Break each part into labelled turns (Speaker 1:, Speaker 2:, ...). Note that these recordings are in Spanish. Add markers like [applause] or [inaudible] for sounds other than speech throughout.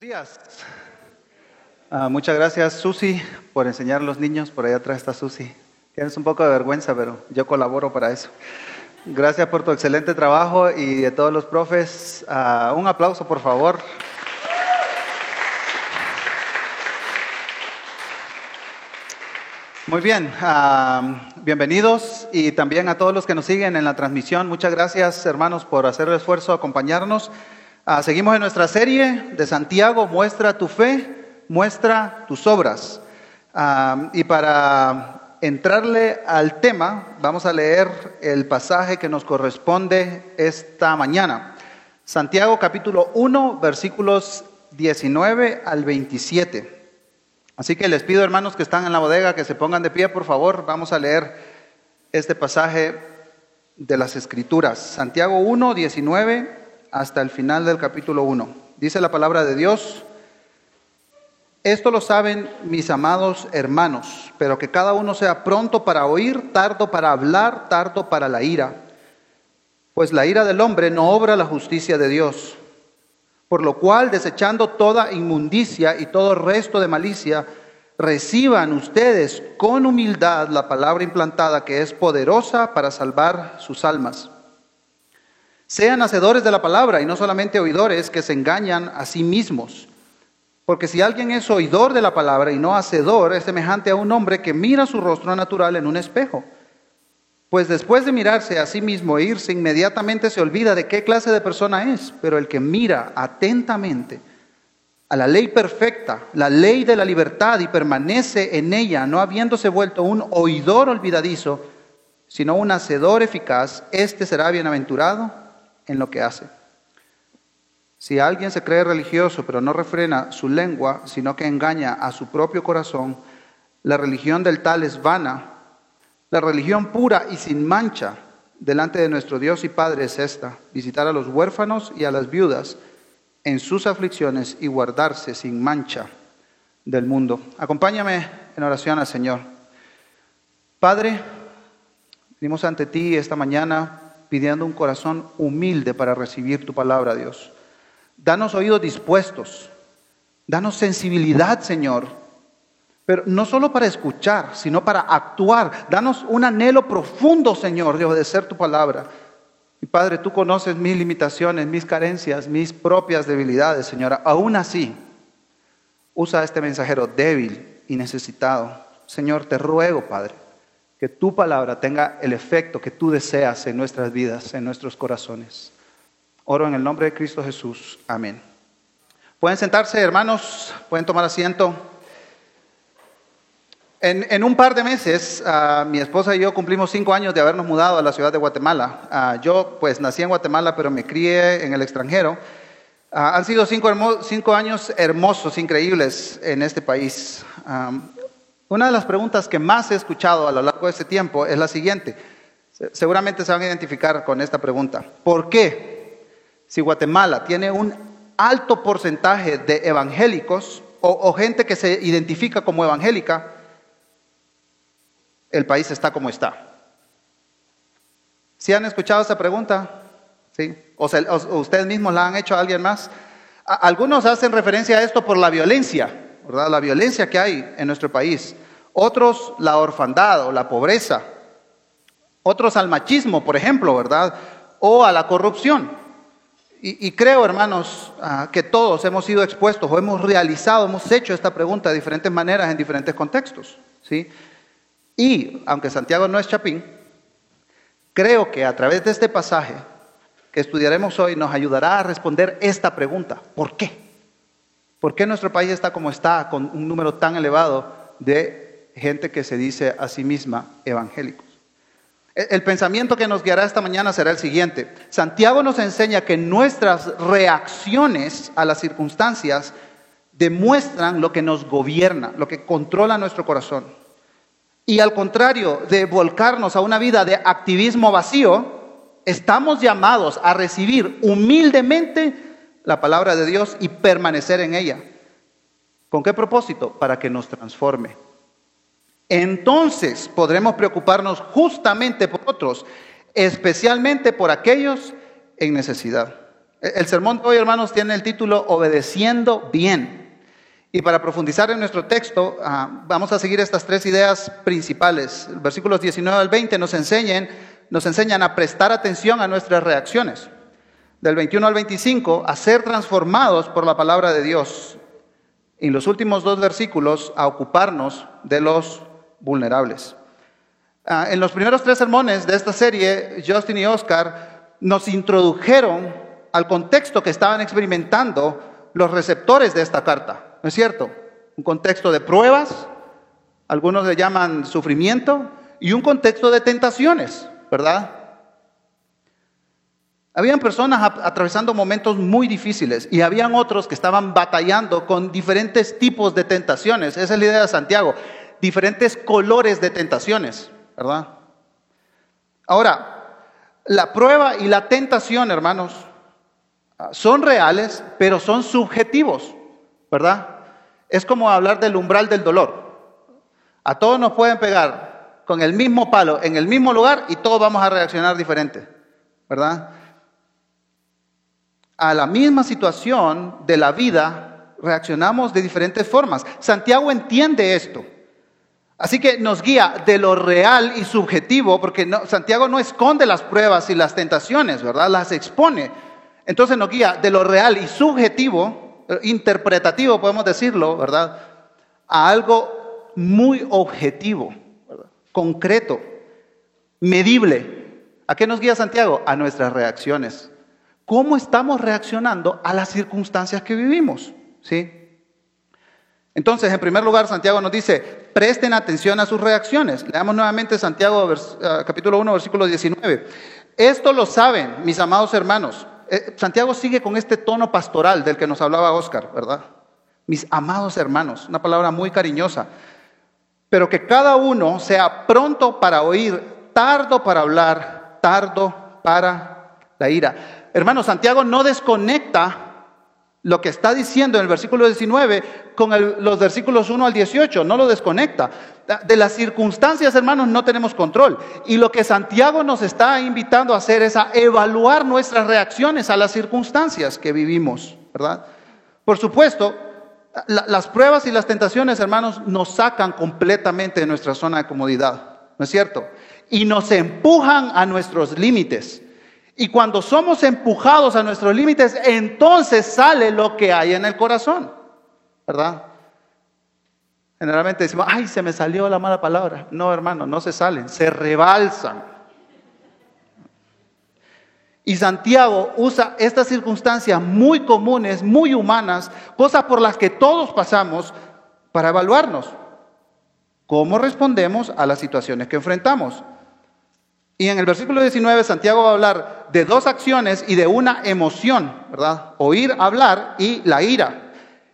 Speaker 1: días. Ah, muchas gracias, Susi, por enseñar a los niños. Por allá atrás está Susi. Tienes un poco de vergüenza, pero yo colaboro para eso. Gracias por tu excelente trabajo y de todos los profes. ah, un aplauso, por favor. Muy bien, ah, bienvenidos y también a todos los que nos siguen en la transmisión. Muchas gracias, hermanos, por hacer el esfuerzo de acompañarnos. Ah, seguimos en nuestra serie de Santiago, muestra tu fe, muestra tus obras. Ah, y para entrarle al tema, vamos a leer el pasaje que nos corresponde esta mañana. Santiago capítulo 1, versículos 19 al 27. Así que les pido, hermanos que están en la bodega, que se pongan de pie, por favor. Vamos a leer este pasaje de las Escrituras. Santiago 1, 19 hasta el final del capítulo 1. Dice la palabra de Dios, esto lo saben mis amados hermanos, pero que cada uno sea pronto para oír, tardo para hablar, tardo para la ira. Pues la ira del hombre no obra la justicia de Dios. Por lo cual, desechando toda inmundicia y todo resto de malicia, reciban ustedes con humildad la palabra implantada que es poderosa para salvar sus almas. Sean hacedores de la palabra y no solamente oidores que se engañan a sí mismos. Porque si alguien es oidor de la palabra y no hacedor, es semejante a un hombre que mira su rostro natural en un espejo. Pues después de mirarse a sí mismo e irse, inmediatamente se olvida de qué clase de persona es. Pero el que mira atentamente a la ley perfecta, la ley de la libertad, y permanece en ella, no habiéndose vuelto un oidor olvidadizo, sino un hacedor eficaz, éste será bienaventurado en lo que hace. Si alguien se cree religioso, pero no refrena su lengua, sino que engaña a su propio corazón, la religión del tal es vana. La religión pura y sin mancha delante de nuestro Dios y Padre es esta, visitar a los huérfanos y a las viudas en sus aflicciones y guardarse sin mancha del mundo. Acompáñame en oración al Señor. Padre, venimos ante ti esta mañana pidiendo un corazón humilde para recibir tu palabra, Dios. Danos oídos dispuestos, danos sensibilidad, Señor, pero no solo para escuchar, sino para actuar. Danos un anhelo profundo, Señor, de obedecer tu palabra. Y Padre, tú conoces mis limitaciones, mis carencias, mis propias debilidades, Señora. Aún así, usa a este mensajero débil y necesitado. Señor, te ruego, Padre, que tu palabra tenga el efecto que tú deseas en nuestras vidas, en nuestros corazones. Oro en el nombre de Cristo Jesús. Amén. Pueden sentarse, hermanos, pueden tomar asiento. En, en, un par de meses, uh, mi esposa y yo cumplimos cinco años de habernos mudado a la ciudad de Guatemala. Uh, yo, pues, nací en Guatemala, pero me crié en el extranjero. Uh, han sido cinco, cinco, años hermosos, increíbles en este país. Una de las preguntas que más he escuchado a lo largo de este tiempo es la siguiente. Seguramente se van a identificar con esta pregunta. ¿Por qué, si Guatemala tiene un alto porcentaje de evangélicos o, gente que se identifica como evangélica, el país está como está. ¿Sí han escuchado esa pregunta? ¿Sí? ¿O, se, ustedes mismos la han hecho a alguien más? Algunos hacen referencia a esto por la violencia, ¿verdad? La violencia que hay en nuestro país. Otros la orfandad o la pobreza. Otros al machismo, por ejemplo, ¿verdad? O a la corrupción. Y, creo, hermanos, uh, que todos hemos sido expuestos o hemos realizado, hemos hecho esta pregunta de diferentes maneras en diferentes contextos. ¿sí? Y, aunque Santiago no es Chapín, creo que a través de este pasaje que estudiaremos hoy nos ayudará a responder esta pregunta. ¿Por qué? ¿Por qué nuestro país está como está con un número tan elevado de gente que se dice a sí misma evangélicos? El pensamiento que nos guiará esta mañana será el siguiente. Santiago nos enseña que nuestras reacciones a las circunstancias demuestran lo que nos gobierna, lo que controla nuestro corazón. Y al contrario de volcarnos a una vida de activismo vacío, estamos llamados a recibir humildemente la palabra de Dios y permanecer en ella. ¿Con qué propósito? Para que nos transforme. Entonces podremos preocuparnos justamente por otros, especialmente por aquellos en necesidad. El sermón de hoy, hermanos, tiene el título Obedeciendo bien. Y para profundizar en nuestro texto, ah, vamos a seguir estas tres ideas principales. Versículos 19 al 20 nos enseñan, nos enseñan a prestar atención a nuestras reacciones. Del 21 al 25, a ser transformados por la palabra de Dios. Y los últimos dos versículos, a ocuparnos de los vulnerables. Ah, en los primeros tres sermones de esta serie, Justin y Oscar nos introdujeron al contexto que estaban experimentando los receptores de esta carta. ¿No es cierto? Un contexto de pruebas, algunos le llaman sufrimiento, y un contexto de tentaciones, ¿verdad? Habían personas atravesando momentos muy difíciles y habían otros que estaban batallando con diferentes tipos de tentaciones. Esa es la idea de Santiago, diferentes colores de tentaciones, ¿verdad? Ahora, la prueba y la tentación, hermanos, son reales, pero son subjetivos, ¿verdad? Es como hablar del umbral del dolor. A todos nos pueden pegar con el mismo palo en el mismo lugar y todos vamos a reaccionar diferente, ¿verdad? A la misma situación de la vida reaccionamos de diferentes formas. Santiago entiende esto. Así que nos guía de lo real y subjetivo, porque Santiago no esconde las pruebas y las tentaciones, ¿verdad? Las expone entonces nos guía de lo real y subjetivo, eh, interpretativo podemos decirlo, ¿verdad? A algo muy objetivo, concreto, medible. ¿A qué nos guía Santiago? A nuestras reacciones. ¿Cómo estamos reaccionando a las circunstancias que vivimos? ¿Sí? Entonces, en primer lugar, Santiago nos dice, presten atención a sus reacciones. Leamos nuevamente Santiago eh, capítulo 1, versículo 19. Esto lo saben, mis amados hermanos, eh, Santiago sigue con este tono pastoral del que nos hablaba Oscar, ¿verdad? Mis amados hermanos, una palabra muy cariñosa, pero que cada uno sea pronto para oír, tardo para hablar, tardo para la ira. Hermano, Santiago no desconecta lo que está diciendo en el versículo 19 con los versículos 1 al 18, no lo desconecta. De las circunstancias, hermanos, no tenemos control. Y lo que Santiago nos está invitando a hacer es a evaluar nuestras reacciones a las circunstancias que vivimos, ¿verdad? Por supuesto, las pruebas y las tentaciones, hermanos, nos sacan completamente de nuestra zona de comodidad, ¿no es cierto? Y nos empujan a nuestros límites. Y cuando somos empujados a nuestros límites, entonces sale lo que hay en el corazón, ¿verdad? Generalmente decimos, ay, se me salió la mala palabra. No, hermano, no se salen, se rebalsan. Y Santiago usa estas circunstancias muy comunes, muy humanas, cosas por las que todos pasamos, para evaluarnos. ¿Cómo respondemos a las situaciones que enfrentamos? Y en el versículo 19 Santiago va a hablar de dos acciones y de una emoción, ¿verdad? Oír, hablar y la ira.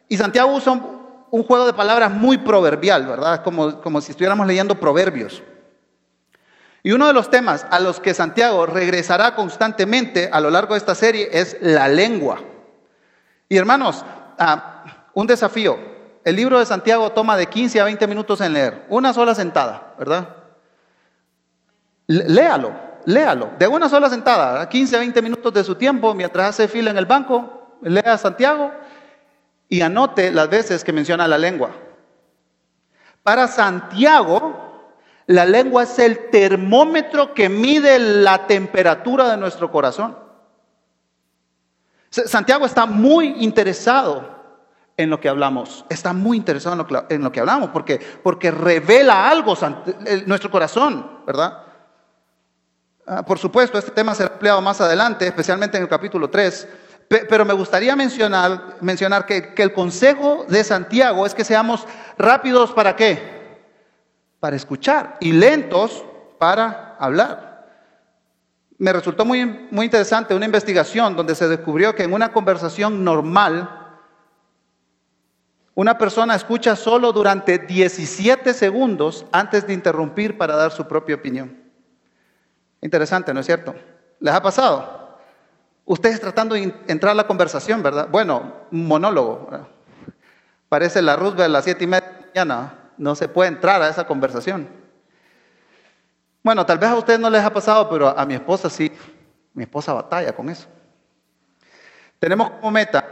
Speaker 1: Y Santiago usa un, juego de palabras muy proverbial, ¿verdad? Como, como si estuviéramos leyendo proverbios. Y uno de los temas a los que Santiago regresará constantemente a lo largo de esta serie es la lengua. Y hermanos, ah, un desafío. El libro de Santiago toma de 15 a 20 minutos en leer, una sola sentada, ¿verdad? Léalo, léalo, de una sola sentada, 15, 20 minutos de su tiempo, mientras hace fila en el banco, lea Santiago y anote las veces que menciona la lengua. Para Santiago, la lengua es el termómetro que mide la temperatura de nuestro corazón. Santiago está muy interesado en lo que hablamos, está muy interesado en lo que, en lo que hablamos, porque, porque revela algo nuestro corazón, ¿verdad? Ah, por supuesto, este tema será empleado más adelante, especialmente en el capítulo 3, pero me gustaría mencionar, mencionar que, que, el consejo de Santiago es que seamos rápidos para qué? Para escuchar y lentos para hablar. Me resultó muy, muy interesante una investigación donde se descubrió que en una conversación normal, una persona escucha solo durante 17 segundos antes de interrumpir para dar su propia opinión. Interesante, ¿no es cierto? ¿Les ha pasado? Ustedes tratando de entrar a la conversación, ¿verdad? Bueno, monólogo. Parece la Roosevelt a las siete y media de la mañana. No se puede entrar a esa conversación. Bueno, tal vez a ustedes no les ha pasado, pero a mi esposa sí. Mi esposa batalla con eso. Tenemos como meta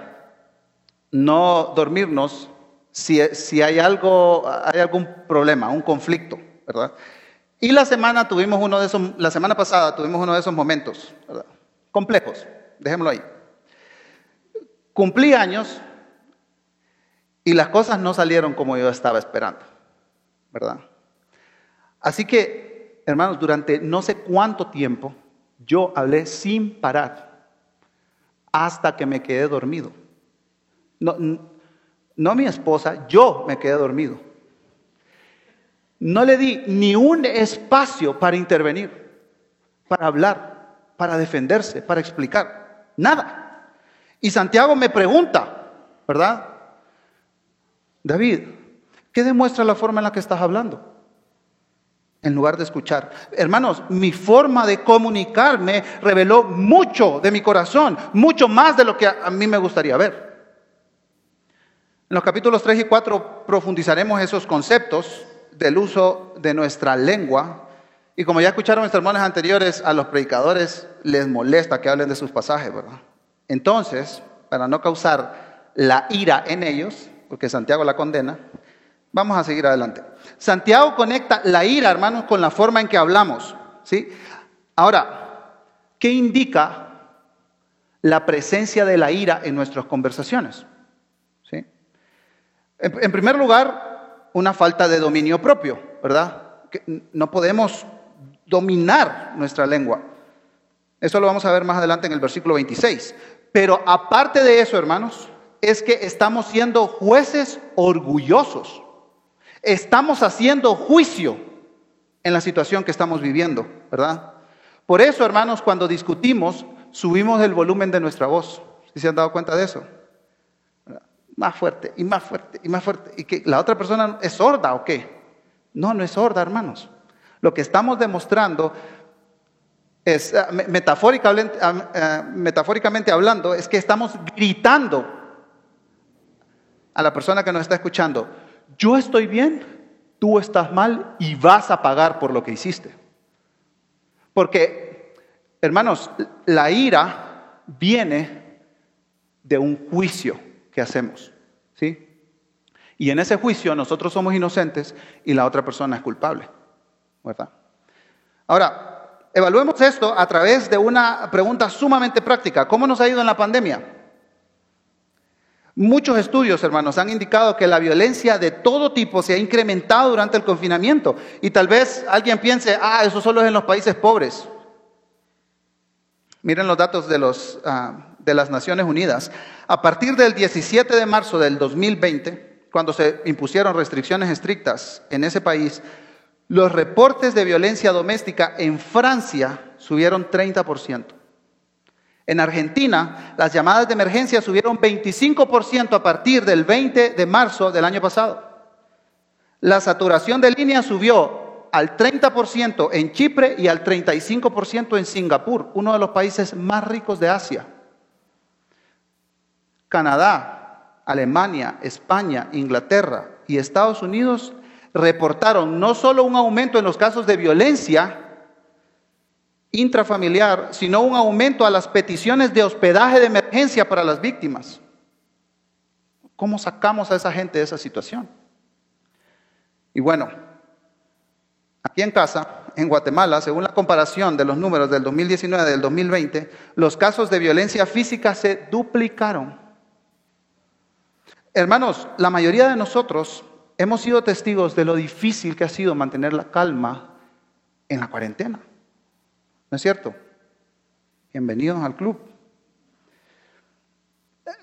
Speaker 1: no dormirnos si, si hay, algo, hay algún problema, un conflicto, ¿verdad? Y la semana tuvimos uno de esos, la semana pasada tuvimos uno de esos momentos. Complejos, dejémoslo ahí. Cumplí años y las cosas no salieron como yo estaba esperando, ¿verdad? Así que, hermanos, durante no sé cuánto tiempo yo hablé sin parar hasta que me quedé dormido. No, no mi esposa, yo me quedé dormido. No le di ni un espacio para intervenir, para hablar, para defenderse, para explicar. Nada. Y Santiago me pregunta, ¿verdad? David, ¿qué demuestra la forma en la que estás hablando? En lugar de escuchar. Hermanos, mi forma de comunicarme reveló mucho de mi corazón, mucho más de lo que a mí me gustaría ver. En los capítulos 3 y 4 profundizaremos esos conceptos del uso de nuestra lengua. Y como ya escucharon en sermones anteriores, a los predicadores les molesta que hablen de sus pasajes, ¿verdad? Entonces, para no causar la ira en ellos, porque Santiago la condena, vamos a seguir adelante. Santiago conecta la ira, hermanos, con la forma en que hablamos, ¿sí? Ahora, ¿qué indica la presencia de la ira en nuestras conversaciones? ¿Sí? En, primer lugar, una falta de dominio propio, ¿verdad? No podemos dominar nuestra lengua. Eso lo vamos a ver más adelante en el versículo 26. Pero aparte de eso, hermanos, es que estamos siendo jueces orgullosos. Estamos haciendo juicio en la situación que estamos viviendo, ¿verdad? Por eso, hermanos, cuando discutimos, subimos el volumen de nuestra voz. ¿Sí se han dado cuenta de eso? Más fuerte y más fuerte y más fuerte. ¿Y que la otra persona es sorda o qué? No, no es sorda, hermanos. Lo que estamos demostrando es, ah, metafóricamente, ah, ah, metafóricamente hablando, es que estamos gritando a la persona que nos está escuchando, yo estoy bien, tú estás mal y vas a pagar por lo que hiciste. Porque, hermanos, la ira viene de un juicio que hacemos, ¿sí? Y en ese juicio nosotros somos inocentes y la otra persona es culpable, ¿verdad? Ahora, evaluemos esto a través de una pregunta sumamente práctica. ¿Cómo nos ha ido en la pandemia? Muchos estudios, hermanos, han indicado que la violencia de todo tipo se ha incrementado durante el confinamiento. Y tal vez alguien piense, ah, eso solo es en los países pobres. Miren los datos de, los, ah, de las Naciones Unidas. A partir del 17 de marzo del 2020, cuando se impusieron restricciones estrictas en ese país, los reportes de violencia doméstica en Francia subieron 30%. En Argentina, las llamadas de emergencia subieron 25% a partir del 20 de marzo del año pasado. La saturación de línea subió al 30% en Chipre y al 35% en Singapur, uno de los países más ricos de Asia. Canadá, Alemania, España, Inglaterra y Estados Unidos reportaron no solo un aumento en los casos de violencia, intrafamiliar, sino un aumento a las peticiones de hospedaje de emergencia para las víctimas. ¿Cómo sacamos a esa gente de esa situación? Y bueno, aquí en casa, en Guatemala, según la comparación de los números del 2019 y del 2020, los casos de violencia física se duplicaron. Hermanos, la mayoría de nosotros hemos sido testigos de lo difícil que ha sido mantener la calma en la cuarentena. ¿No es cierto? Bienvenidos al club.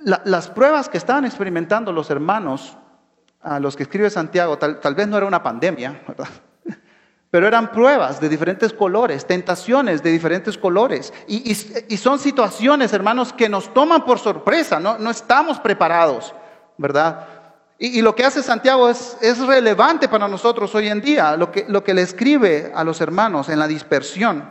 Speaker 1: las pruebas que estaban experimentando los hermanos, a los que escribe Santiago, tal, vez no era una pandemia, ¿verdad? [laughs] pero eran pruebas de diferentes colores, tentaciones de diferentes colores. Y, son situaciones, hermanos, que nos toman por sorpresa, no, no estamos preparados, ¿verdad? Y, lo que hace Santiago es, es, relevante para nosotros hoy en día, lo que, lo que le escribe a los hermanos en la dispersión.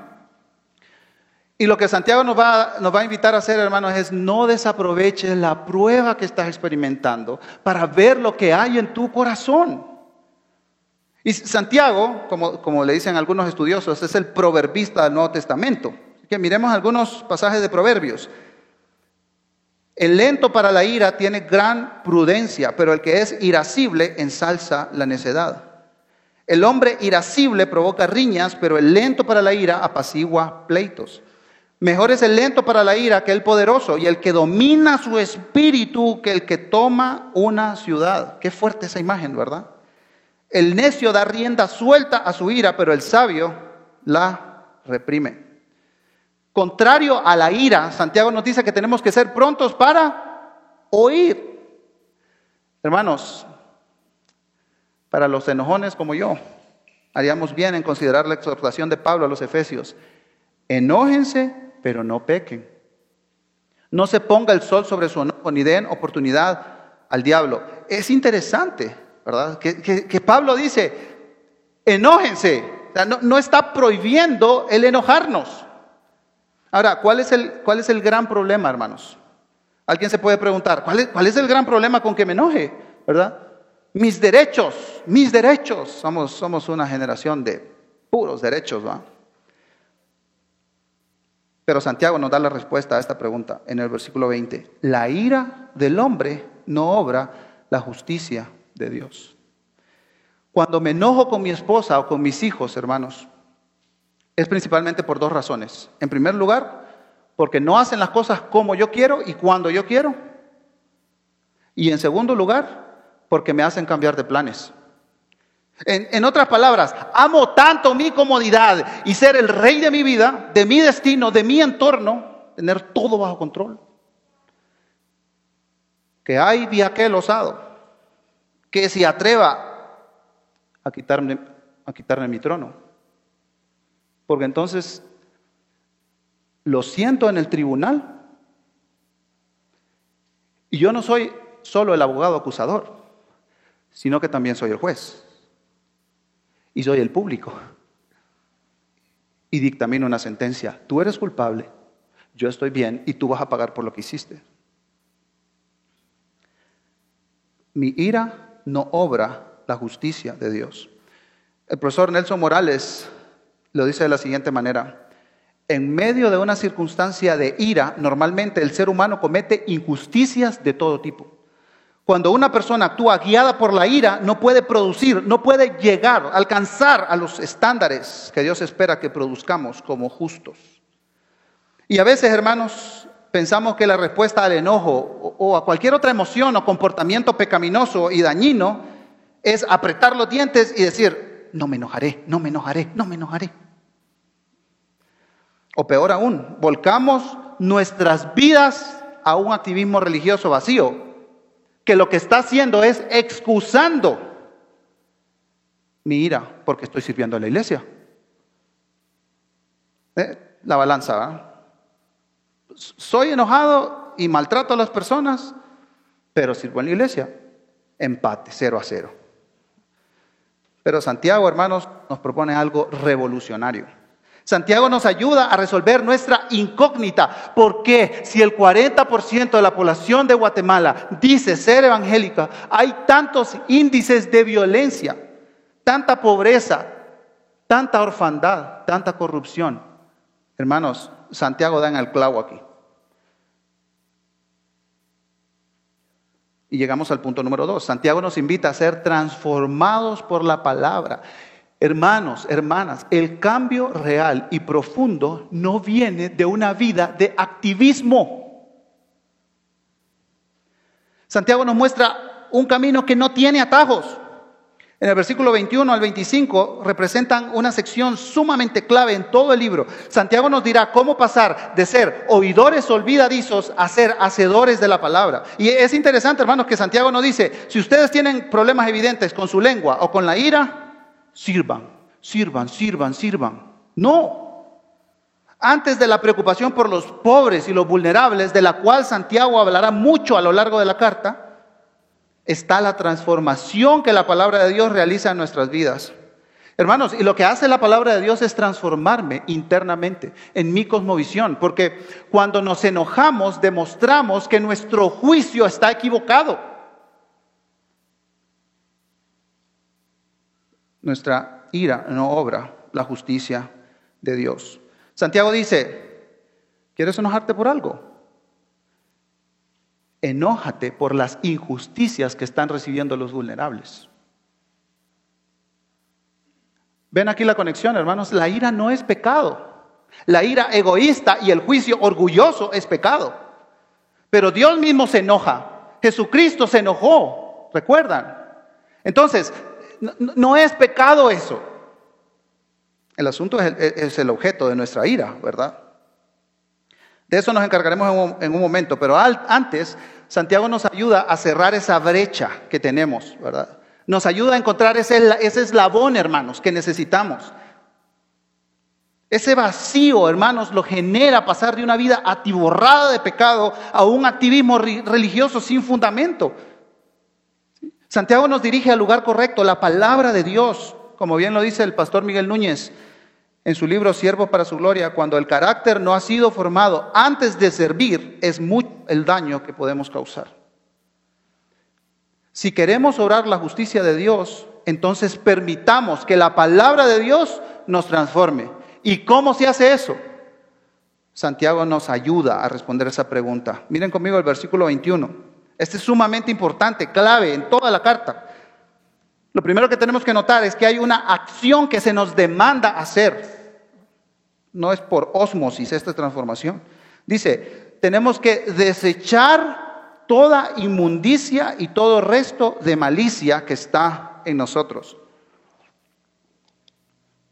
Speaker 1: Y lo que Santiago nos va, nos va a invitar a hacer, hermanos, es no desaproveches la prueba que estás experimentando para ver lo que hay en tu corazón. Y Santiago, como, como le dicen algunos estudiosos, es el proverbista del Nuevo Testamento. que miremos algunos pasajes de Proverbios. El lento para la ira tiene gran prudencia, pero el que es irascible ensalza la necedad. El hombre irascible provoca riñas, pero el lento para la ira apacigua pleitos. Mejor es el lento para la ira que el poderoso y el que domina su espíritu que el que toma una ciudad. Qué fuerte esa imagen, ¿verdad? El necio da rienda suelta a su ira, pero el sabio la reprime. Contrario a la ira, Santiago nos dice que tenemos que ser prontos para oír. Hermanos, para los enojones como yo, haríamos bien en considerar la exhortación de Pablo a los Efesios. Enójense, pero no pequen. No se ponga el sol sobre su enojo, ni den oportunidad al diablo. Es interesante, ¿verdad? Que, Pablo dice, enójense. no, no está prohibiendo el enojarnos. Ahora, ¿cuál es el, cuál es el gran problema, hermanos? Alguien se puede preguntar, ¿cuál es, ¿cuál es el gran problema con que me enoje? ¿Verdad? Mis derechos, mis derechos. Somos, somos una generación de puros derechos, ¿va? Pero Santiago nos da la respuesta a esta pregunta en el versículo 20. La ira del hombre no obra la justicia de Dios. Cuando me enojo con mi esposa o con mis hijos, hermanos, es principalmente por dos razones. En primer lugar, porque no hacen las cosas como yo quiero y cuando yo quiero. Y en segundo lugar, porque me hacen cambiar de planes. En, otras palabras, amo tanto mi comodidad y ser el rey de mi vida, de mi destino, de mi entorno, tener todo bajo control. Que hay de aquel osado que se atreva a quitarme, a quitarme mi trono porque entonces lo siento en el tribunal. Y yo no soy solo el abogado acusador, sino que también soy el juez. Y soy el público. Y dictamino una sentencia. Tú eres culpable, yo estoy bien y tú vas a pagar por lo que hiciste. Mi ira no obra la justicia de Dios. El profesor Nelson Morales lo dice de la siguiente manera. En medio de una circunstancia de ira, normalmente el ser humano comete injusticias de todo tipo. Cuando una persona actúa guiada por la ira, no puede producir, no puede llegar, alcanzar a los estándares que Dios espera que produzcamos como justos. Y a veces, hermanos, pensamos que la respuesta al enojo o a cualquier otra emoción o comportamiento pecaminoso y dañino es apretar los dientes y decir, no me enojaré, no me enojaré, no me enojaré. O peor aún, volcamos nuestras vidas a un activismo religioso vacío, que lo que está haciendo es excusando mi ira porque estoy sirviendo a la iglesia. Eh, la balanza. Soy enojado y maltrato a las personas, pero sirvo en la iglesia. Empate, cero a cero. Pero Santiago, hermanos, nos propone algo revolucionario. Santiago nos ayuda a resolver nuestra incógnita. ¿Por qué? Si el 40% de la población de Guatemala dice ser evangélica, hay tantos índices de violencia, tanta pobreza, tanta orfandad, tanta corrupción. Hermanos, Santiago da en el clavo aquí. Y llegamos al punto número dos. Santiago nos invita a ser transformados por la palabra. Hermanos, hermanas, el cambio real y profundo no viene de una vida de activismo. Santiago nos muestra un camino que no tiene atajos. En el versículo 21 al 25 representan una sección sumamente clave en todo el libro. Santiago nos dirá cómo pasar de ser oidores olvidadizos a ser hacedores de la palabra. Y es interesante, hermanos, que Santiago nos dice, si ustedes tienen problemas evidentes con su lengua o con la ira, sirvan, sirvan, sirvan, sirvan. No. Antes de la preocupación por los pobres y los vulnerables, de la cual Santiago hablará mucho a lo largo de la carta, está la transformación que la palabra de Dios realiza en nuestras vidas. Hermanos, y lo que hace la palabra de Dios es transformarme internamente en mi cosmovisión, porque cuando nos enojamos demostramos que nuestro juicio está equivocado. Nuestra ira no obra la justicia de Dios. Santiago dice, ¿quieres enojarte por algo? Enójate por las injusticias que están recibiendo los vulnerables. Ven aquí la conexión, hermanos. La ira no es pecado. La ira egoísta y el juicio orgulloso es pecado. Pero Dios mismo se enoja. Jesucristo se enojó. ¿Recuerdan? Entonces, no, es pecado eso. El asunto es el, objeto de nuestra ira, ¿verdad? De eso nos encargaremos en un, momento, pero antes Santiago nos ayuda a cerrar esa brecha que tenemos, ¿verdad? Nos ayuda a encontrar ese, ese eslabón, hermanos, que necesitamos. Ese vacío, hermanos, lo genera pasar de una vida atiborrada de pecado a un activismo religioso sin fundamento. Santiago nos dirige al lugar correcto, la palabra de Dios, como bien lo dice el pastor Miguel Núñez en su libro Siervo para su Gloria, cuando el carácter no ha sido formado antes de servir, es mucho el daño que podemos causar. Si queremos obrar la justicia de Dios, entonces permitamos que la palabra de Dios nos transforme. ¿Y cómo se hace eso? Santiago nos ayuda a responder esa pregunta. Miren conmigo el versículo 21. Este es sumamente importante, clave en toda la carta. Lo primero que tenemos que notar es que hay una acción que se nos demanda hacer. No es por osmosis esta transformación. Dice, tenemos que desechar toda inmundicia y todo resto de malicia que está en nosotros.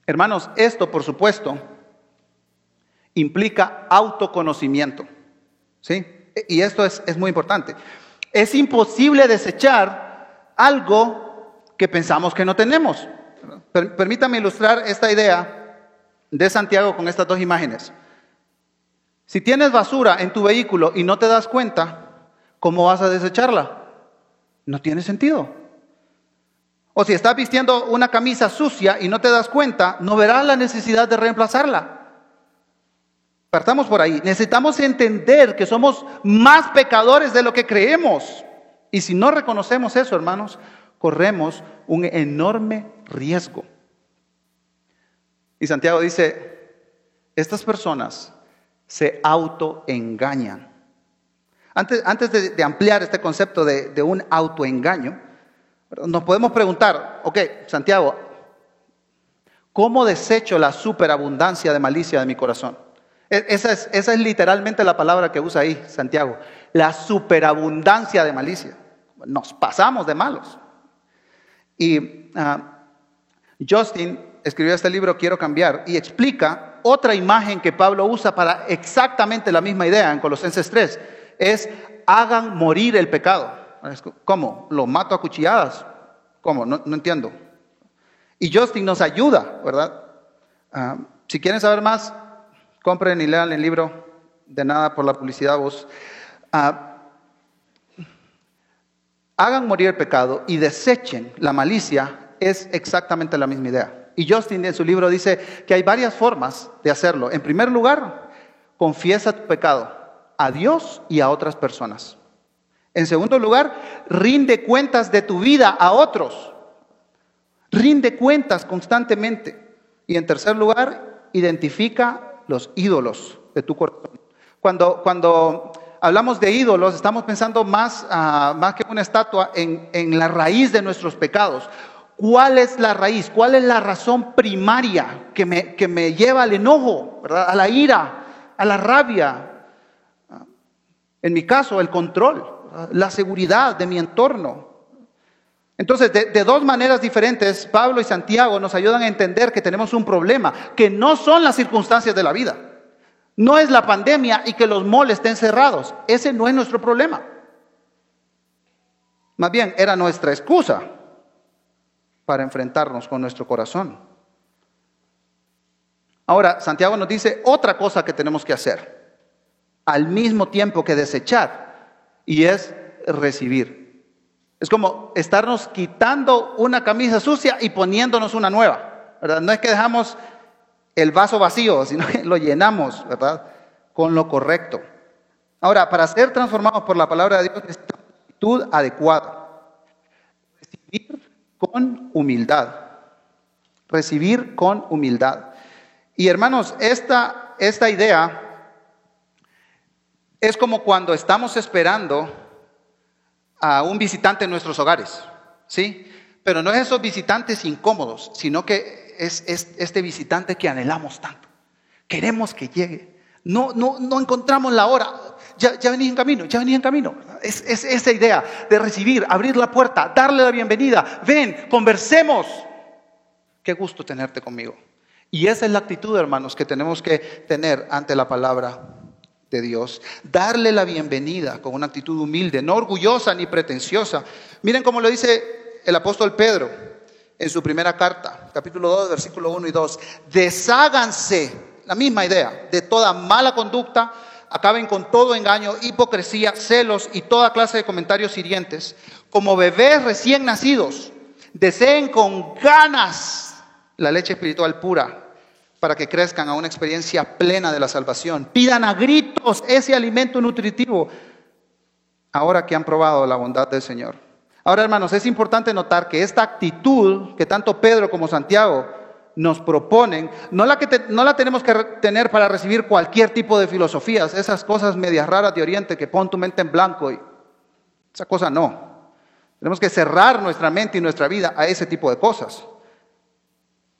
Speaker 1: Hermanos, esto por supuesto implica autoconocimiento. ¿Sí? Y esto es, es muy importante. Es imposible desechar algo que pensamos que no tenemos. Permítame ilustrar esta idea de Santiago con estas dos imágenes. Si tienes basura en tu vehículo y no te das cuenta, ¿cómo vas a desecharla? No tiene sentido. O si estás vistiendo una camisa sucia y no te das cuenta, no verás la necesidad de reemplazarla. Partamos por ahí. Necesitamos entender que somos más pecadores de lo que creemos. Y si no reconocemos eso, hermanos, corremos un enorme riesgo. Y Santiago dice, estas personas se autoengañan. Antes, antes de, ampliar este concepto de, de un autoengaño, nos podemos preguntar, ok, Santiago, ¿cómo desecho la superabundancia de malicia de mi corazón? E, esa es, esa es literalmente la palabra que usa ahí Santiago, la superabundancia de malicia. Nos pasamos de malos. Y ah, Justin escribió este libro, Quiero cambiar, y explica otra imagen que Pablo usa para exactamente la misma idea en Colosenses 3. Es hagan morir el pecado. ¿Cómo? ¿Lo mato a cuchilladas? ¿Cómo? No, entiendo. Y Justin nos ayuda, ¿verdad? Ah, si quieren saber más, Compren y lean el libro de nada por la publicidad vos. Ah, hagan morir el pecado y desechen la malicia es exactamente la misma idea. Y Justin en su libro dice que hay varias formas de hacerlo. En primer lugar, confiesa tu pecado a Dios y a otras personas. En segundo lugar, rinde cuentas de tu vida a otros. Rinde cuentas constantemente. Y en tercer lugar, identifica los ídolos de tu corazón. Cuando, cuando hablamos de ídolos, estamos pensando más, ah, más que una estatua en, en, la raíz de nuestros pecados. ¿Cuál es la raíz? ¿Cuál es la razón primaria que me, que me lleva al enojo, a la ira, a la rabia? En mi caso, el control, la seguridad de mi entorno. Entonces, de, dos maneras diferentes, Pablo y Santiago nos ayudan a entender que tenemos un problema, que no son las circunstancias de la vida. No es la pandemia y que los moles estén cerrados. Ese no es nuestro problema. Más bien, era nuestra excusa para enfrentarnos con nuestro corazón. Ahora, Santiago nos dice otra cosa que tenemos que hacer, al mismo tiempo que desechar, y es recibir. Es como estarnos quitando una camisa sucia y poniéndonos una nueva. ¿verdad? No es que dejamos el vaso vacío, [laughs] sino que lo llenamos, ¿verdad? Con lo correcto. Ahora, para ser transformados por la palabra de Dios necesitamos una actitud adecuada. Con humildad. Recibir con humildad. Y hermanos, esta, esta idea es como cuando estamos esperando a un visitante en nuestros hogares, ¿sí? Pero no es esos visitantes incómodos, sino que es, este visitante que anhelamos tanto. Queremos que llegue. No, no, no encontramos la hora. Ya, ya venís en camino, ya venís en camino. Es, es esa idea de recibir, abrir la puerta, darle la bienvenida. Ven, conversemos. Qué gusto tenerte conmigo. Y esa es la actitud, hermanos, que tenemos que tener ante la palabra de Dios. Darle la bienvenida con una actitud humilde, no orgullosa ni pretenciosa. Miren cómo lo dice el apóstol Pedro en su primera carta, capítulo 2, versículo 1 y 2. Desháganse, la misma idea, de toda mala conducta, acaben con todo engaño, hipocresía, celos y toda clase de comentarios hirientes. Como bebés recién nacidos, deseen con ganas la leche espiritual pura para que crezcan a una experiencia plena de la salvación. Pidan a gritos ese alimento nutritivo ahora que han probado la bondad del Señor. Ahora, hermanos, es importante notar que esta actitud que tanto Pedro como Santiago nos proponen, no la, que no la tenemos que tener para recibir cualquier tipo de filosofías, esas cosas medias raras de Oriente que pon tu mente en blanco y esa cosa no. Tenemos que cerrar nuestra mente y nuestra vida a ese tipo de cosas.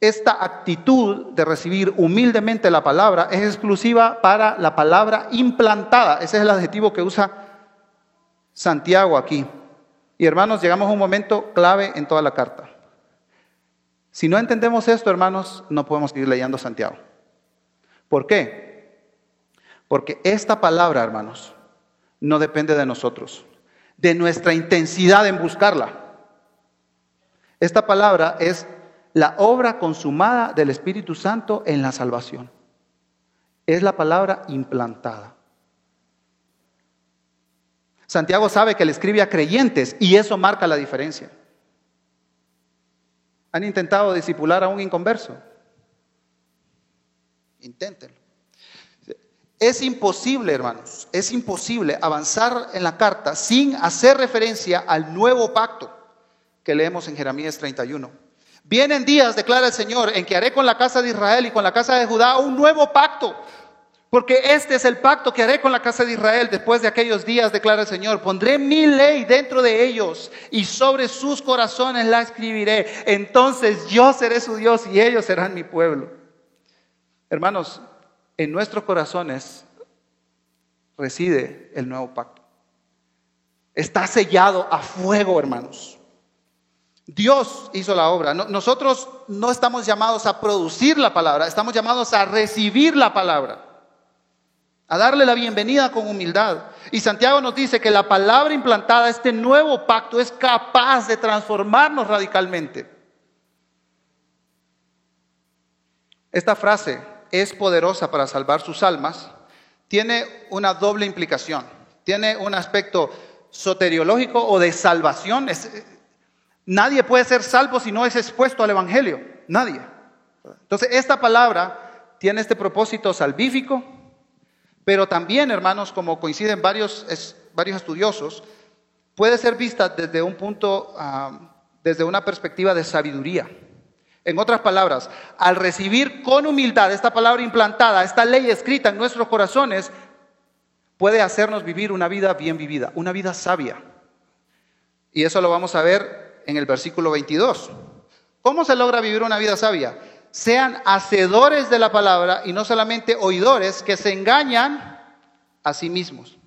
Speaker 1: Esta actitud de recibir humildemente la palabra es exclusiva para la palabra implantada. Ese es el adjetivo que usa Santiago aquí. Y hermanos, llegamos a un momento clave en toda la carta. Si no entendemos esto, hermanos, no podemos seguir leyendo Santiago. ¿Por qué? Porque esta palabra, hermanos, no depende de nosotros, de nuestra intensidad en buscarla. Esta palabra es la obra consumada del Espíritu Santo en la salvación. Es la palabra implantada. Santiago sabe que le escribe a creyentes y eso marca la diferencia. ¿Han intentado disipular a un inconverso? Inténtenlo. Es imposible, hermanos, es imposible avanzar en la carta sin hacer referencia al nuevo pacto que leemos en Jeremías 31. Vienen días, declara el Señor, en que haré con la casa de Israel y con la casa de Judá un nuevo pacto. Porque este es el pacto que haré con la casa de Israel después de aquellos días, declara el Señor. Pondré mi ley dentro de ellos y sobre sus corazones la escribiré. Entonces yo seré su Dios y ellos serán mi pueblo. Hermanos, en nuestros corazones reside el nuevo pacto. Está sellado a fuego, hermanos. Dios hizo la obra. Nosotros no estamos llamados a producir la palabra, estamos llamados a recibir la palabra, a darle la bienvenida con humildad. Y Santiago nos dice que la palabra implantada, este nuevo pacto, es capaz de transformarnos radicalmente. Esta frase es poderosa para salvar sus almas, tiene una doble implicación, tiene un aspecto soteriológico o de salvación. Nadie puede ser salvo si no es expuesto al Evangelio. Nadie. Entonces, esta palabra tiene este propósito salvífico, pero también, hermanos, como coinciden varios, varios estudiosos, puede ser vista desde un punto, ah, desde una perspectiva de sabiduría. En otras palabras, al recibir con humildad esta palabra implantada, esta ley escrita en nuestros corazones, puede hacernos vivir una vida bien vivida, una vida sabia. Y eso lo vamos a ver en el versículo 22. ¿Cómo se logra vivir una vida sabia? Sean hacedores de la palabra y no solamente oidores que se engañan a sí mismos.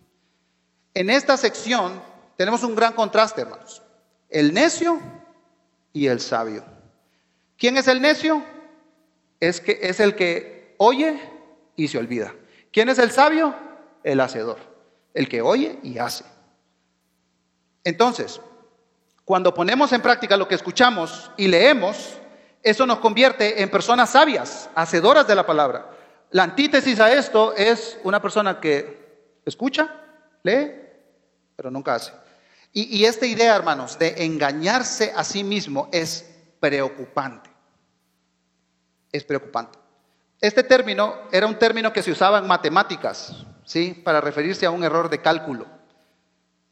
Speaker 1: En esta sección tenemos un gran contraste, hermanos. El necio y el sabio. ¿Quién es el necio? Es, que, es el que oye y se olvida. ¿Quién es el sabio? El hacedor. El que oye y hace. Entonces, cuando ponemos en práctica lo que escuchamos y leemos, eso nos convierte en personas sabias, hacedoras de la palabra. La antítesis a esto es una persona que escucha, lee, pero nunca hace. Y, y esta idea, hermanos, de engañarse a sí mismo es preocupante. Es preocupante. Este término era un término que se usaba en matemáticas, ¿sí? Para referirse a un error de cálculo.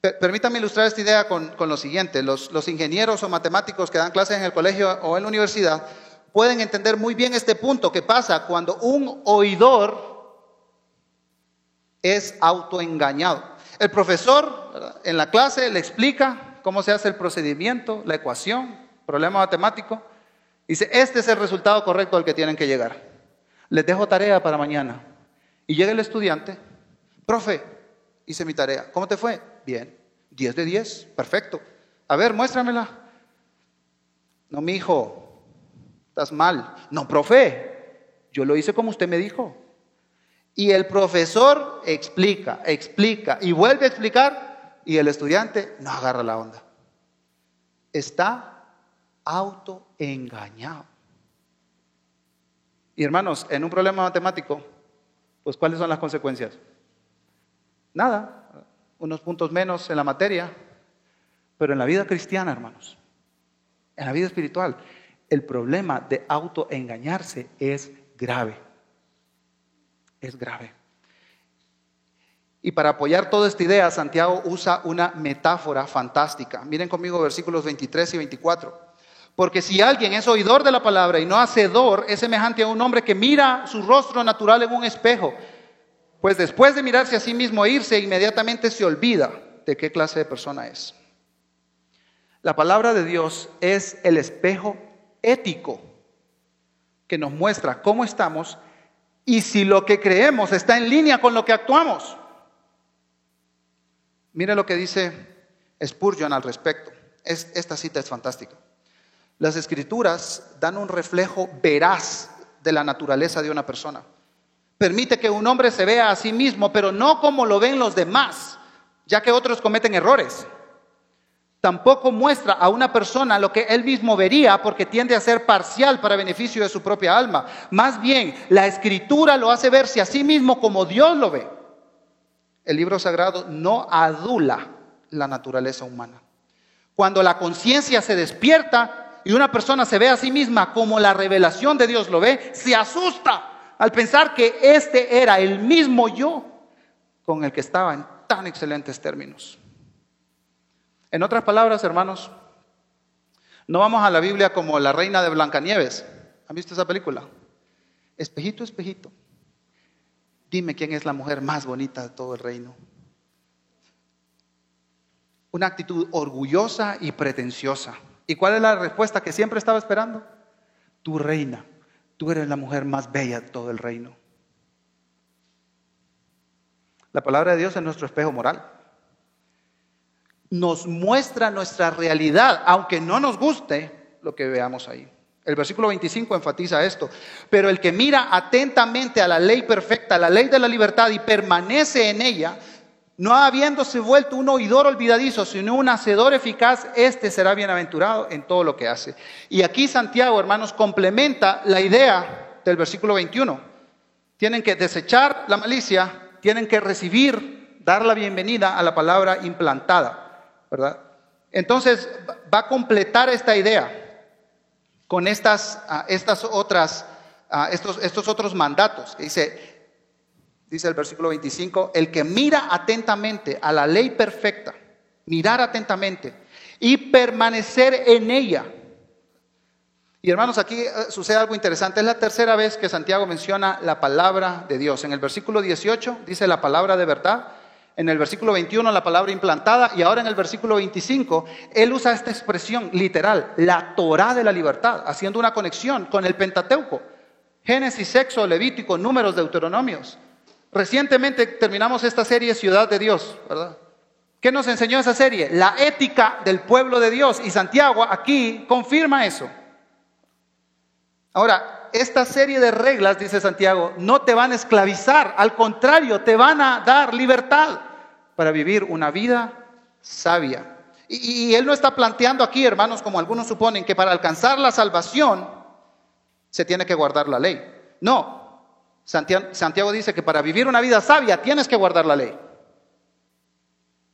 Speaker 1: Permítame ilustrar esta idea con, lo siguiente. Los, ingenieros o matemáticos que dan clases en el colegio o en la universidad pueden entender muy bien este punto que pasa cuando un oidor es autoengañado. El profesor en la clase le explica cómo se hace el procedimiento, la ecuación, problema matemático. Dice, este es el resultado correcto al que tienen que llegar. Les dejo tarea para mañana. Y llega el estudiante, profe, hice mi tarea. ¿Cómo te fue? Bien. 10 de 10, perfecto. A ver, muéstramela. No, mi hijo, estás mal. No, profe, yo lo hice como usted me dijo. Y el profesor explica, explica y vuelve a explicar y el estudiante no agarra la onda. Está autoengañado. Y hermanos, en un problema matemático, pues ¿cuáles son las consecuencias? Nada, unos puntos menos en la materia, pero en la vida cristiana, hermanos, en la vida espiritual, el problema de autoengañarse es grave. Es grave. Y para apoyar toda esta idea, Santiago usa una metáfora fantástica. Miren conmigo versículos 23 y 24. Porque si alguien es oidor de la palabra y no hacedor, es semejante a un hombre que mira su rostro natural en un espejo. Pues después de mirarse a sí mismo e irse, inmediatamente se olvida de qué clase de persona es. La palabra de Dios es el espejo ético que nos muestra cómo estamos y si lo que creemos está en línea con lo que actuamos. Mire lo que dice Spurgeon al respecto. esta cita es fantástica. Las escrituras dan un reflejo veraz de la naturaleza de una persona. Permite que un hombre se vea a sí mismo, pero no como lo ven los demás, ya que otros cometen errores. Tampoco muestra a una persona lo que él mismo vería porque tiende a ser parcial para beneficio de su propia alma. Más bien, la escritura lo hace verse a sí mismo como Dios lo ve. El libro sagrado no adula la naturaleza humana. Cuando la conciencia se despierta, y una persona se ve a sí misma como la revelación de Dios lo ve, se asusta al pensar que este era el mismo yo con el que estaba en tan excelentes términos. En otras palabras, hermanos, no vamos a la Biblia como la reina de Blancanieves. ¿Han visto esa película? Espejito, espejito. Dime quién es la mujer más bonita de todo el reino. Una actitud orgullosa y pretenciosa. ¿Y cuál es la respuesta que siempre estaba esperando? Tu reina, tú eres la mujer más bella de todo el reino. La palabra de Dios es nuestro espejo moral. Nos muestra nuestra realidad, aunque no nos guste lo que veamos ahí. El versículo 25 enfatiza esto. Pero el que mira atentamente a la ley perfecta, la ley de la libertad y permanece en ella, no habiéndose vuelto un oidor olvidadizo, sino un hacedor eficaz, este será bienaventurado en todo lo que hace. Y aquí Santiago, hermanos, complementa la idea del versículo 21. Tienen que desechar la malicia, tienen que recibir, dar la bienvenida a la palabra implantada, ¿verdad? Entonces va a completar esta idea con estas, ah, estas otras, ah, estos, estos otros mandatos. Dice, dice el versículo 25, el que mira atentamente a la ley perfecta, mirar atentamente y permanecer en ella. Y hermanos, aquí eh, sucede algo interesante. Es la tercera vez que Santiago menciona la palabra de Dios. En el versículo 18 dice la palabra de verdad. En el versículo 21 la palabra implantada. Y ahora en el versículo 25 él usa esta expresión literal, la Torah de la libertad, haciendo una conexión con el Pentateuco. Génesis, sexo, Levítico, números, deuteronomios. Recientemente terminamos esta serie Ciudad de Dios, ¿verdad? ¿Qué nos enseñó esa serie? La ética del pueblo de Dios. Y Santiago aquí confirma eso. Ahora, esta serie de reglas, dice Santiago, no te van a esclavizar, al contrario, te van a dar libertad para vivir una vida sabia. Y, y, él no está planteando aquí, hermanos, como algunos suponen, que para alcanzar la salvación se tiene que guardar la ley. No, Santiago dice que para vivir una vida sabia tienes que guardar la ley.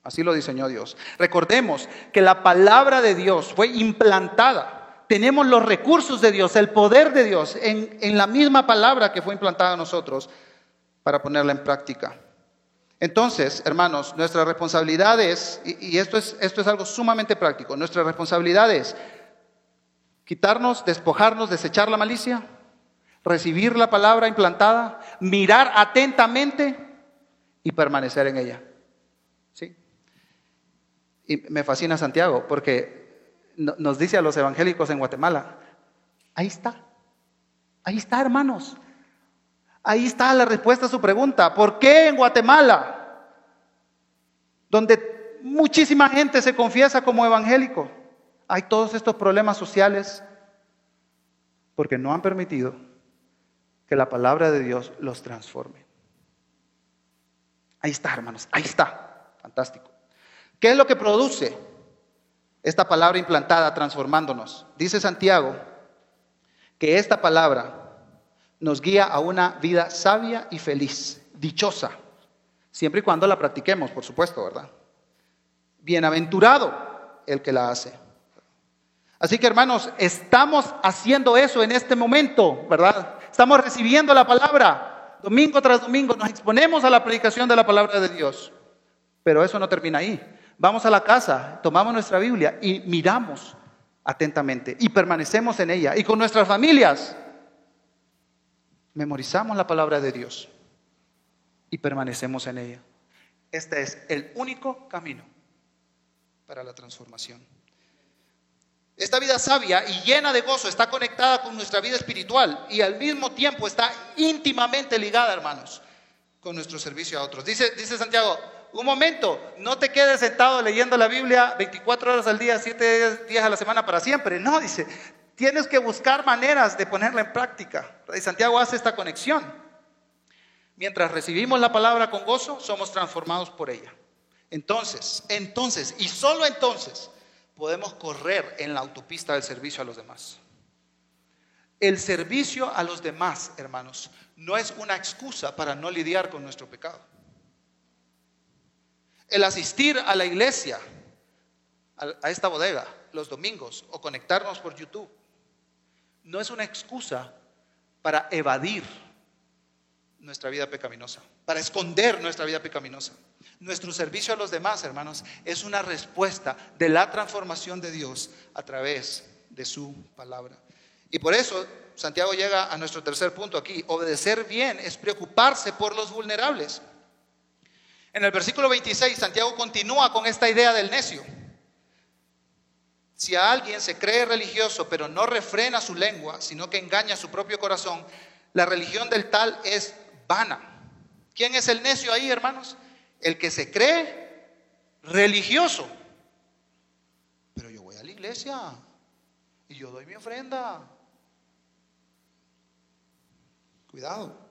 Speaker 1: Así lo diseñó Dios. Recordemos que la palabra de Dios fue implantada. Tenemos los recursos de Dios, el poder de Dios en, en la misma palabra que fue implantada a nosotros para ponerla en práctica. Entonces, hermanos, nuestra responsabilidad es, y, esto, es, esto es algo sumamente práctico, nuestra responsabilidad es quitarnos, despojarnos, desechar la malicia, recibir la palabra implantada, mirar atentamente y permanecer en ella. ¿sí? Y me fascina Santiago porque nos dice a los evangélicos en Guatemala, ahí está, ahí está hermanos, ahí está la respuesta a su pregunta, ¿por qué en Guatemala, donde muchísima gente se confiesa como evangélico, hay todos estos problemas sociales? Porque no han permitido que la palabra de Dios los transforme. Ahí está, hermanos, ahí está. Fantástico. ¿Qué es lo que produce esta palabra implantada transformándonos? Dice Santiago que esta palabra nos guía a una vida sabia y feliz, dichosa, siempre y cuando la practiquemos, por supuesto, ¿verdad? Bienaventurado el que la hace. Así que hermanos, estamos haciendo eso en este momento, ¿verdad? Estamos recibiendo la palabra. Domingo tras domingo nos exponemos a la predicación de la palabra de Dios. Pero eso no termina ahí. Vamos a la casa, tomamos nuestra Biblia y miramos atentamente y permanecemos en ella. Y con nuestras familias memorizamos la palabra de Dios y permanecemos en ella. Este es el único camino para la transformación. Esta vida sabia y llena de gozo está conectada con nuestra vida espiritual y al mismo tiempo está íntimamente ligada, hermanos, con nuestro servicio a otros. Dice, Santiago, un momento, no te quedes sentado leyendo la Biblia 24 horas al día, 7 días a la semana para siempre. No, dice, tienes que buscar maneras de ponerla en práctica. Y Santiago hace esta conexión. Mientras recibimos la palabra con gozo, somos transformados por ella. Entonces, entonces, y solo entonces, podemos correr en la autopista del servicio a los demás. El servicio a los demás, hermanos, no es una excusa para no lidiar con nuestro pecado. El asistir a la iglesia, a esta bodega, los domingos o conectarnos por YouTube, no es una excusa para evadir nuestra vida pecaminosa, para esconder nuestra vida pecaminosa. Nuestro servicio a los demás, hermanos, es una respuesta de la transformación de Dios a través de su palabra. Y por eso Santiago llega a nuestro tercer punto aquí. Obedecer bien es preocuparse por los vulnerables. En el versículo 26, Santiago continúa con esta idea del necio. Si a alguien se cree religioso pero no refrena su lengua, sino que engaña su propio corazón, la religión del tal es vana. ¿Quién es el necio ahí, hermanos? El que se cree religioso. Pero yo voy a la iglesia y yo doy mi ofrenda. Cuidado.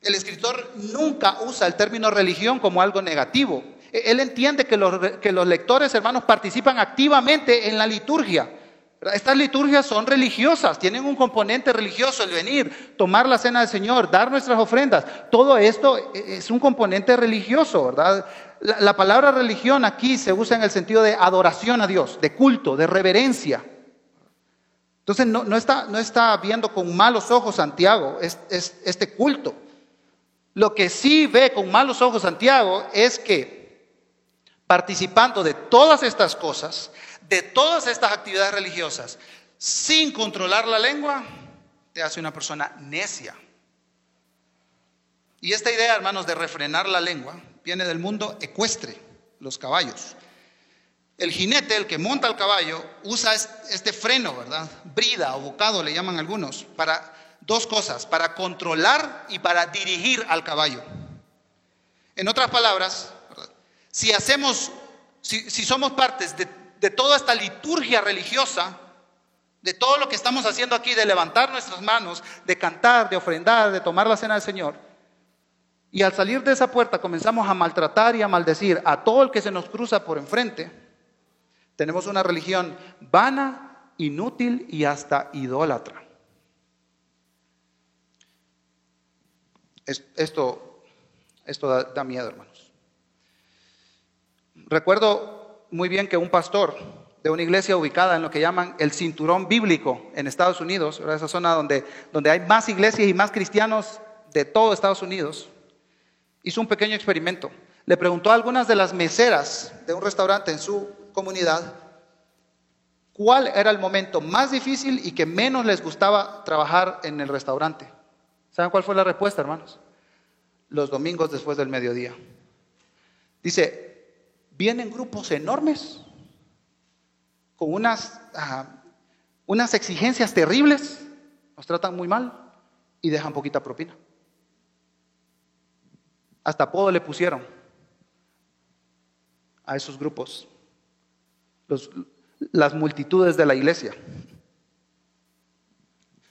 Speaker 1: El escritor nunca usa el término religión como algo negativo. E-, él entiende que los, que los lectores, hermanos, participan activamente en la liturgia. Estas liturgias son religiosas, tienen un componente religioso, el venir, tomar la cena del Señor, dar nuestras ofrendas. Todo esto es un componente religioso, ¿verdad? La, palabra religión aquí se usa en el sentido de adoración a Dios, de culto, de reverencia. Entonces no, está, no está viendo con malos ojos Santiago es, este culto. Lo que sí ve con malos ojos Santiago es que participando de todas estas cosas, de todas estas actividades religiosas sin controlar la lengua, te hace una persona necia. Y esta idea, hermanos, de refrenar la lengua viene del mundo ecuestre, los caballos. El jinete, el que monta el caballo, usa este freno, ¿verdad? Brida o bocado le llaman algunos, para dos cosas, para controlar y para dirigir al caballo. En otras palabras, si hacemos, si, si somos partes de de toda esta liturgia religiosa, de todo lo que estamos haciendo aquí, de levantar nuestras manos, de cantar, de ofrendar, de tomar la cena del Señor. Y al salir de esa puerta comenzamos a maltratar y a maldecir a todo el que se nos cruza por enfrente. Tenemos una religión vana, inútil y hasta idólatra. Esto, esto da, da miedo, hermanos. Recuerdo muy bien que un pastor de una iglesia ubicada en lo que llaman el cinturón bíblico en Estados Unidos, esa zona donde, donde hay más iglesias y más cristianos de todo Estados Unidos, hizo un pequeño experimento. Le preguntó a algunas de las meseras de un restaurante en su comunidad cuál era el momento más difícil y que menos les gustaba trabajar en el restaurante. ¿Saben cuál fue la respuesta, hermanos? Los domingos después del mediodía. Dice, vienen grupos enormes con unas, ah, unas exigencias terribles, nos tratan muy mal y dejan poquita propina. Hasta apodo le pusieron a esos grupos, las multitudes de la iglesia.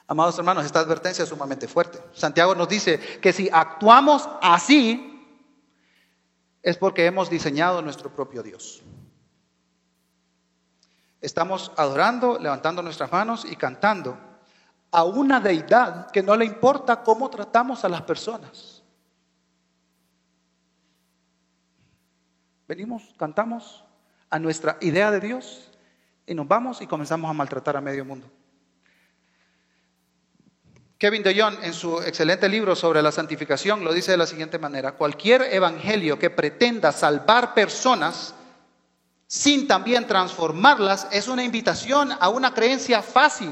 Speaker 1: Amados hermanos, esta advertencia es sumamente fuerte. Santiago nos dice que si actuamos así, es porque hemos diseñado nuestro propio Dios. Estamos adorando, levantando nuestras manos y cantando a una deidad que no le importa cómo tratamos a las personas. Venimos, cantamos a nuestra idea de Dios y nos vamos y comenzamos a maltratar a medio mundo. Kevin de Jong, en su excelente libro sobre la santificación, lo dice de la siguiente manera: cualquier evangelio que pretenda salvar personas sin también transformarlas es una invitación a una creencia fácil.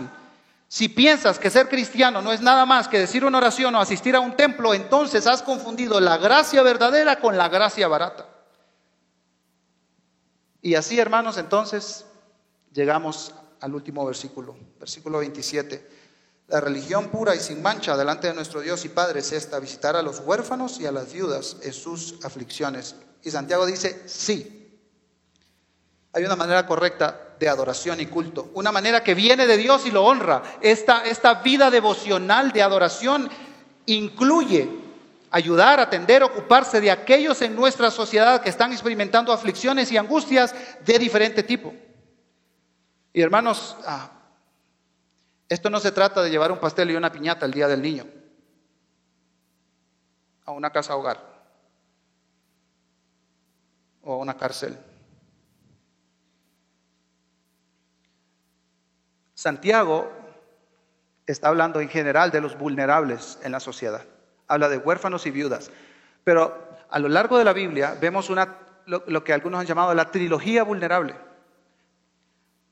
Speaker 1: Si piensas que ser cristiano no es nada más que decir una oración o asistir a un templo, entonces has confundido la gracia verdadera con la gracia barata. Y así, hermanos, entonces llegamos al último versículo, versículo 27. La religión pura y sin mancha delante de nuestro Dios y Padre es esta, visitar a los huérfanos y a las viudas en sus aflicciones. Y Santiago dice, sí. Hay una manera correcta de adoración y culto, una manera que viene de Dios y lo honra. Esta, esta vida devocional de adoración incluye ayudar, atender, ocuparse de aquellos en nuestra sociedad que están experimentando aflicciones y angustias de diferente tipo. Y hermanos, ah, esto no se trata de llevar un pastel y una piñata el día del niño a una casa hogar o a una cárcel. Santiago está hablando en general de los vulnerables en la sociedad. Habla de huérfanos y viudas. Pero a lo largo de la Biblia vemos una, lo, que algunos han llamado la trilogía vulnerable,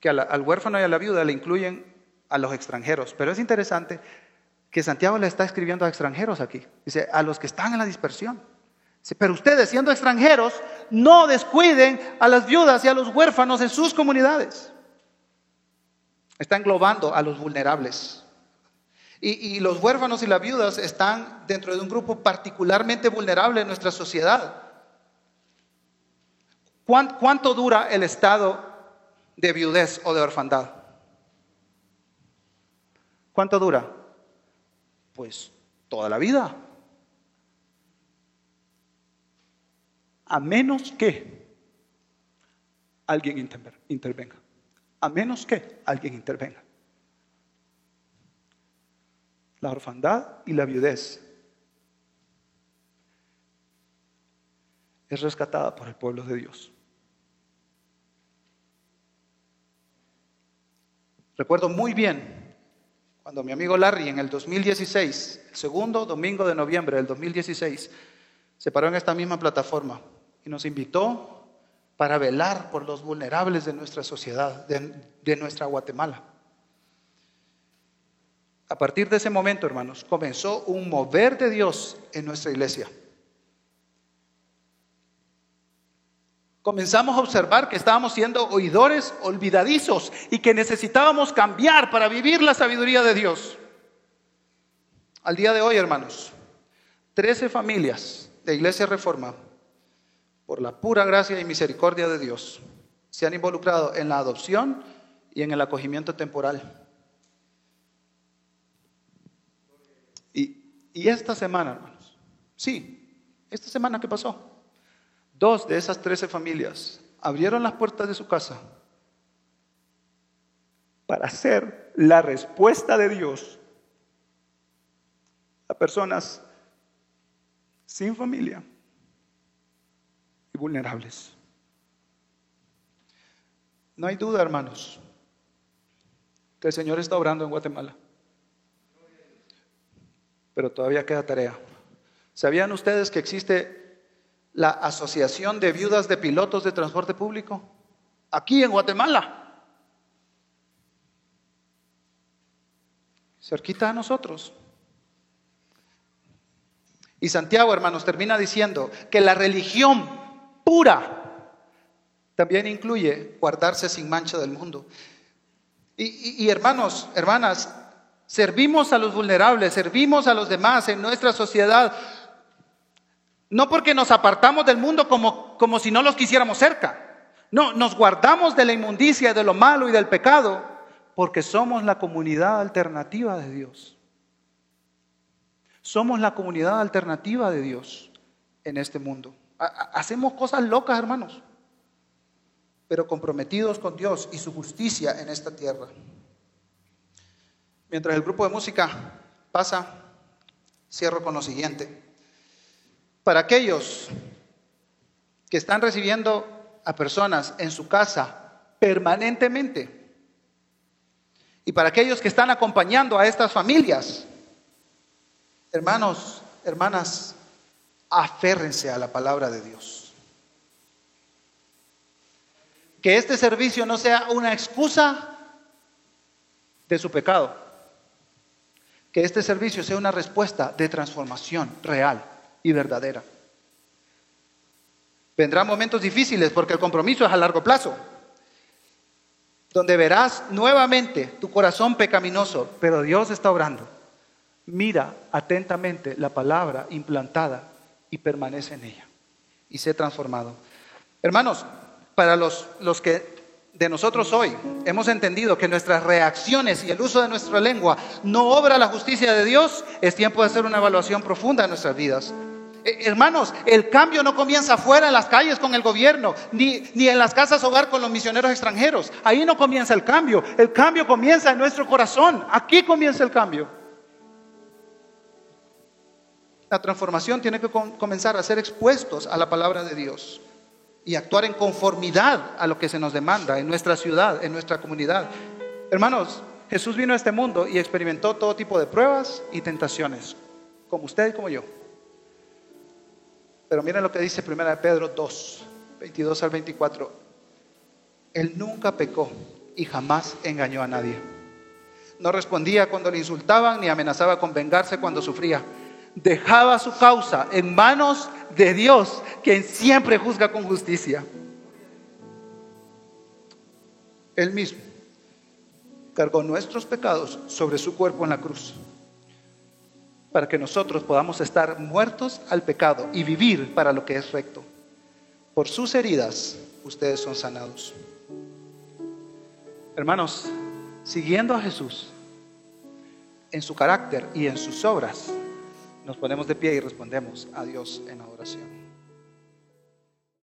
Speaker 1: que al huérfano y a la viuda le incluyen a los extranjeros. Pero es interesante que Santiago le está escribiendo a extranjeros aquí. Dice, a los que están en la dispersión. pero ustedes, siendo extranjeros, no descuiden a las viudas y a los huérfanos en sus comunidades. Está englobando a los vulnerables. Y, los huérfanos y las viudas están dentro de un grupo particularmente vulnerable en nuestra sociedad. ¿Cuánto dura el estado de viudez o de orfandad? ¿Cuánto dura? Pues toda la vida. A menos que alguien intervenga. A menos que alguien intervenga. La orfandad y la viudez es rescatada por el pueblo de Dios. Recuerdo muy bien cuando mi amigo Larry en el 2016, el segundo domingo de noviembre del 2016, se paró en esta misma plataforma y nos invitó para velar por los vulnerables de nuestra sociedad, de, nuestra Guatemala. A partir de ese momento, hermanos, comenzó un mover de Dios en nuestra iglesia. Comenzamos a observar que estábamos siendo oidores olvidadizos y que necesitábamos cambiar para vivir la sabiduría de Dios. Al día de hoy, hermanos, 13 familias de Iglesia Reforma, por la pura gracia y misericordia de Dios, se han involucrado en la adopción y en el acogimiento temporal. Y, esta semana, hermanos, sí, esta semana que pasó, Dos de esas trece familias abrieron las puertas de su casa para ser la respuesta de Dios a personas sin familia y vulnerables. No hay duda, hermanos, que el Señor está obrando en Guatemala. Pero todavía queda tarea. ¿Sabían ustedes que existe la Asociación de Viudas de Pilotos de Transporte Público, aquí en Guatemala. Cerquita de nosotros. Y Santiago, hermanos, termina diciendo que la religión pura también incluye guardarse sin mancha del mundo. Y, hermanos, hermanas, servimos a los vulnerables, servimos a los demás en nuestra sociedad, no porque nos apartamos del mundo como, como si no los quisiéramos cerca. No, nos guardamos de la inmundicia, de lo malo y del pecado, porque somos la comunidad alternativa de Dios. Somos la comunidad alternativa de Dios en este mundo. Hacemos cosas locas, hermanos pero comprometidos con Dios y su justicia en esta tierra. Mientras el grupo de música pasa, cierro con lo siguiente. Para aquellos que están recibiendo a personas en su casa permanentemente, y para aquellos que están acompañando a estas familias, hermanos, hermanas, aférrense a la palabra de Dios. Que este servicio no sea una excusa de su pecado. Que este servicio sea una respuesta de transformación real y verdadera. Vendrán momentos difíciles porque el compromiso es a largo plazo, donde verás nuevamente tu corazón pecaminoso, pero Dios está obrando. Mira atentamente la palabra implantada y permanece en ella y sé transformado. Hermanos, para los, los que de nosotros hoy hemos entendido que nuestras reacciones y el uso de nuestra lengua no obra la justicia de Dios, es tiempo de hacer una evaluación profunda de nuestras vidas. Eh, hermanos, el cambio no comienza afuera en las calles con el gobierno, ni, ni en las casas hogar con los misioneros extranjeros. Ahí no comienza el cambio. El cambio comienza en nuestro corazón. Aquí comienza el cambio. La transformación tiene que comenzar a ser expuestos a la palabra de Dios y actuar en conformidad a lo que se nos demanda en nuestra ciudad, en nuestra comunidad. Hermanos, Jesús vino a este mundo y experimentó todo tipo de pruebas y tentaciones, como usted y como yo. Pero miren lo que dice 1 Pedro 2, 22 al 24. Él nunca pecó y jamás engañó a nadie. No respondía cuando le insultaban ni amenazaba con vengarse cuando sufría. Dejaba su causa en manos de Dios, quien siempre juzga con justicia. Él mismo cargó nuestros pecados sobre su cuerpo en la cruz, para que nosotros podamos estar muertos al pecado y vivir para lo que es recto. Por sus heridas ustedes son sanados. Hermanos, siguiendo a Jesús en su carácter y en sus obras, nos ponemos de pie y respondemos a Dios en adoración.